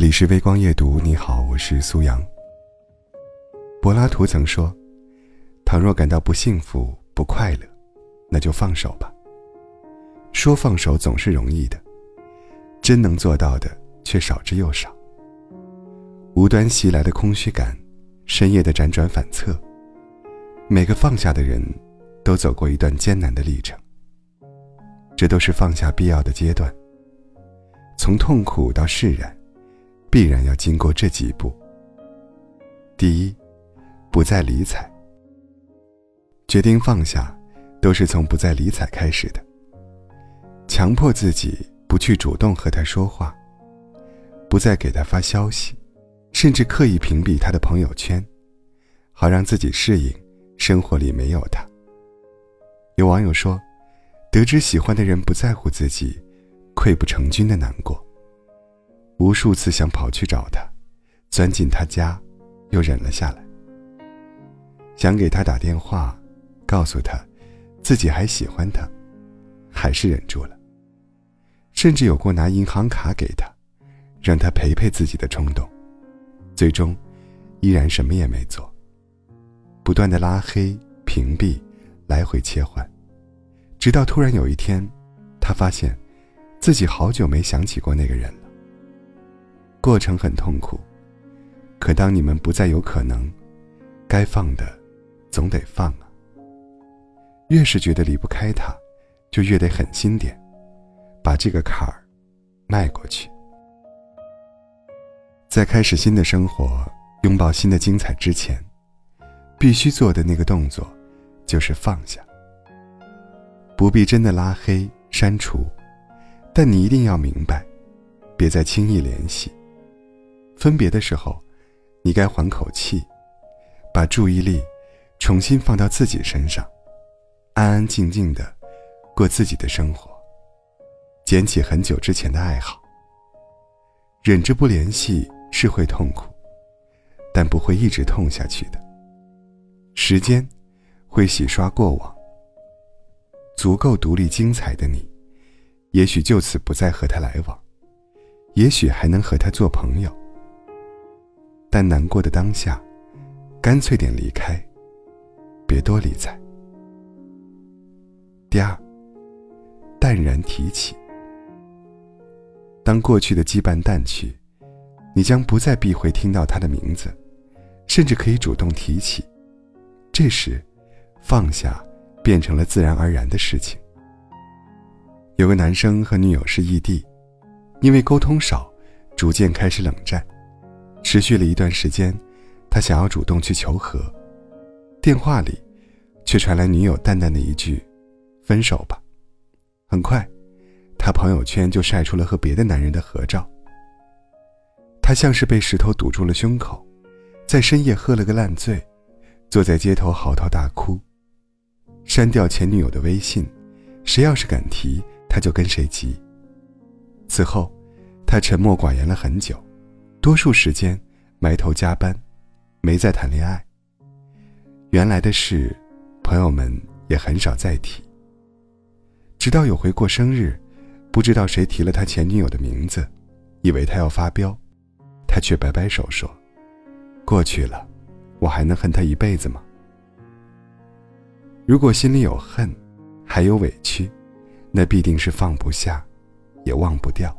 这里是微光夜读，你好，我是苏阳。柏拉图曾说：“倘若感到不幸福、不快乐，那就放手吧。”说放手总是容易的，真能做到的却少之又少。无端袭来的空虚感，深夜的辗转反侧，每个放下的人，都走过一段艰难的历程。这都是放下必要的阶段。从痛苦到释然，必然要经过这几步。第一，不再理睬。决定放下，都是从不再理睬开始的。强迫自己不去主动和他说话，不再给他发消息，甚至刻意屏蔽他的朋友圈，好让自己适应生活里没有他。有网友说，得知喜欢的人不在乎自己。溃不成军的难过。无数次想跑去找他，钻进他家，又忍了下来。想给他打电话，告诉他自己还喜欢他，还是忍住了。甚至有过拿银行卡给他，让他陪陪自己的冲动，最终依然什么也没做。不断的拉黑、屏蔽，来回切换，直到突然有一天，他发现。自己好久没想起过那个人了。过程很痛苦，可当你们不再有可能，该放的，总得放啊。越是觉得离不开他，就越得狠心点，把这个坎儿迈过去。在开始新的生活、拥抱新的精彩之前，必须做的那个动作，就是放下。不必真的拉黑、删除。但你一定要明白，别再轻易联系。分别的时候，你该缓口气，把注意力重新放到自己身上，安安静静的过自己的生活，捡起很久之前的爱好。忍着不联系是会痛苦，但不会一直痛下去的。时间会洗刷过往，足够独立精彩的你。也许就此不再和他来往，也许还能和他做朋友。但难过的当下，干脆点离开，别多理睬。第二，淡然提起。当过去的羁绊淡去，你将不再避讳听到他的名字，甚至可以主动提起。这时，放下变成了自然而然的事情。有个男生和女友是异地，因为沟通少，逐渐开始冷战，持续了一段时间。他想要主动去求和，电话里却传来女友淡淡的一句：“分手吧。”很快，他朋友圈就晒出了和别的男人的合照。他像是被石头堵住了胸口，在深夜喝了个烂醉，坐在街头嚎啕大哭，删掉前女友的微信，谁要是敢提。他就跟谁急。此后，他沉默寡言了很久，多数时间埋头加班，没再谈恋爱。原来的事，朋友们也很少再提。直到有回过生日，不知道谁提了他前女友的名字，以为他要发飙，他却摆摆手说：“过去了，我还能恨他一辈子吗？”如果心里有恨，还有委屈。那必定是放不下，也忘不掉。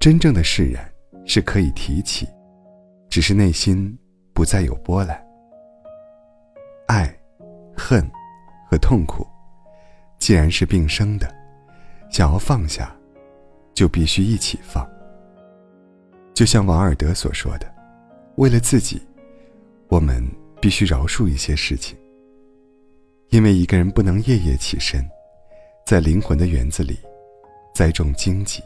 真正的释然是可以提起，只是内心不再有波澜。爱、恨和痛苦，既然是并生的，想要放下，就必须一起放。就像王尔德所说的：“为了自己，我们必须饶恕一些事情，因为一个人不能夜夜起身。”在灵魂的园子里，栽种荆棘。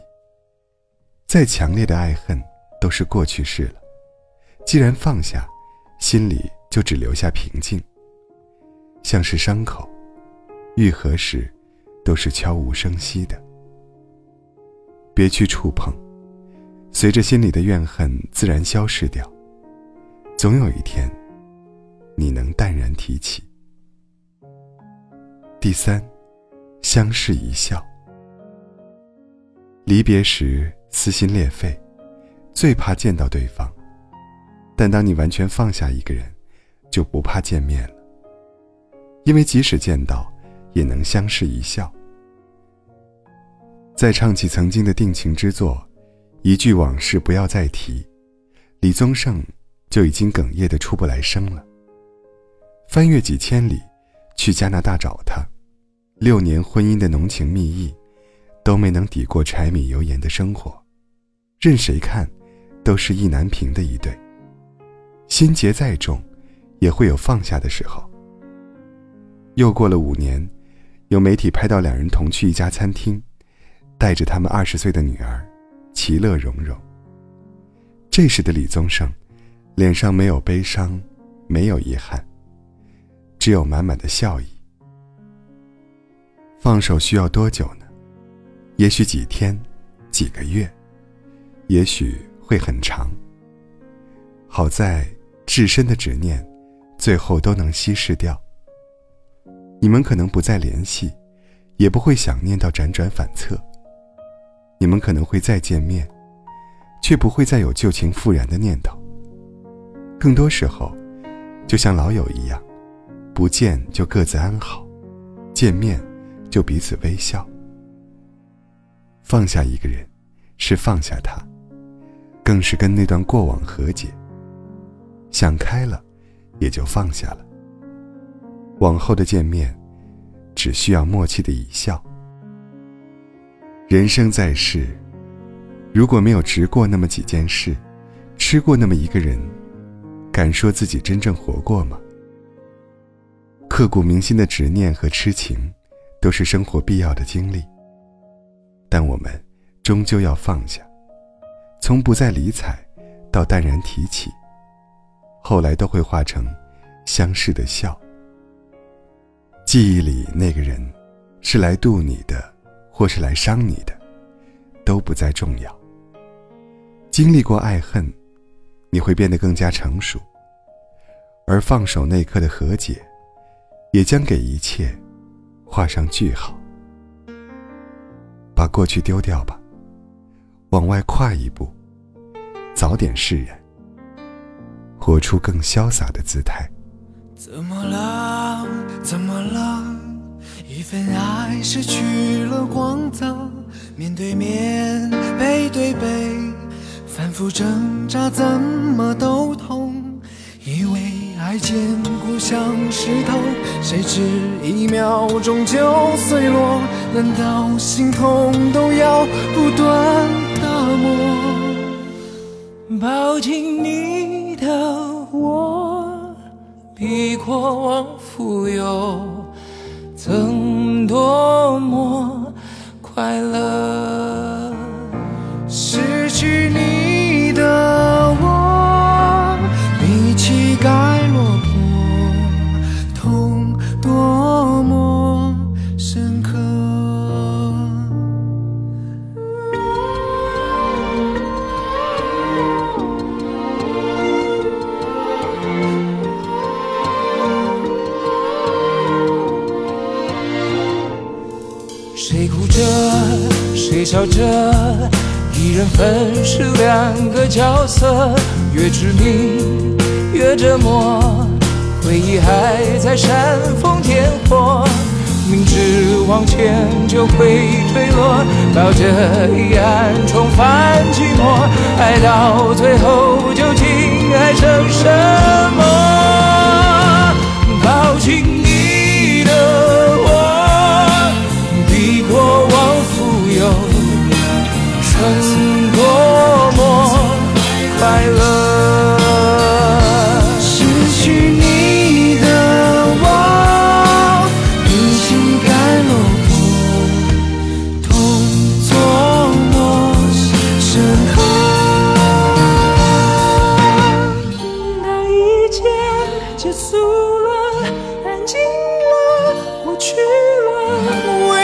再强烈的爱恨，都是过去式了。既然放下，心里就只留下平静。像是伤口，愈合时，都是悄无声息的。别去触碰，随着心里的怨恨自然消失掉。总有一天，你能淡然提起。第三。相视一笑，离别时撕心裂肺，最怕见到对方，但当你完全放下一个人，就不怕见面了。因为即使见到，也能相视一笑。再唱起曾经的定情之作，一句往事不要再提，李宗盛就已经哽咽的出不来声了。翻越几千里，去加拿大找他，六年婚姻的浓情蜜意，都没能抵过柴米油盐的生活，任谁看，都是意难平的一对。心结再重，也会有放下的时候。又过了五年，有媒体拍到两人同去一家餐厅。带着他们二十岁的女儿，其乐融融。这时的李宗盛，脸上没有悲伤，没有遗憾，只有满满的笑意。放手需要多久呢？也许几天，几个月，也许会很长。好在至深的执念，最后都能稀释掉。你们可能不再联系，也不会想念到辗转反侧。你们可能会再见面，却不会再有旧情复燃的念头。更多时候，就像老友一样，不见就各自安好，见面就彼此微笑。放下一个人，是放下他，更是跟那段过往和解。想开了，也就放下了。往后的见面，只需要默契的一笑。人生在世，如果没有值过那么几件事，吃过那么一个人，敢说自己真正活过吗？刻骨铭心的执念和痴情，都是生活必要的经历。但我们终究要放下，从不再理睬，到淡然提起，后来都会化成相视的笑。记忆里那个人，是来渡你的。或是来伤你的，都不再重要。经历过爱恨，你会变得更加成熟，而放手那刻的和解，也将给一切画上句号。把过去丢掉吧，往外跨一步，早点释然，活出更潇洒的姿态。怎么了？怎么了？一份爱失去了光泽，面对面，背对背，反复挣扎，怎么都痛。以为爱坚固像石头，谁知一秒钟就碎落。难道心痛都要不断抱紧你的我，比过往富有。曾多么快乐，谁笑着，一人分饰两个角色，越致命越折磨，回忆还在煽风点火，明知往前就会坠落，抱着遗憾重返寂寞，爱到最后究竟爱成什么？抱紧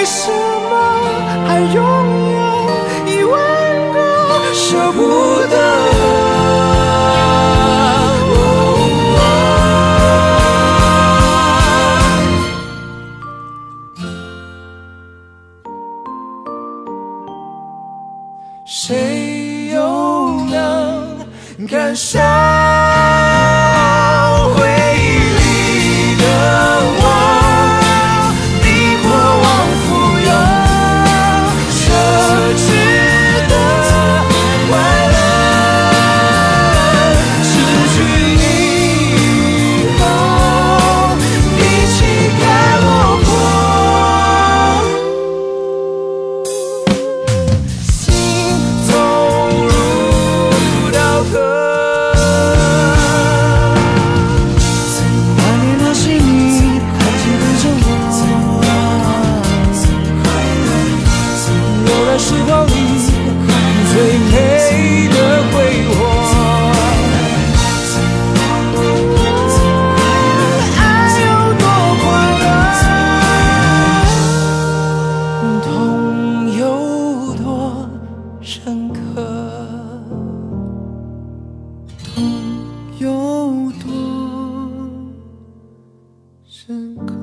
为什么还拥有一万个舍不得？谁又能感伤？深刻。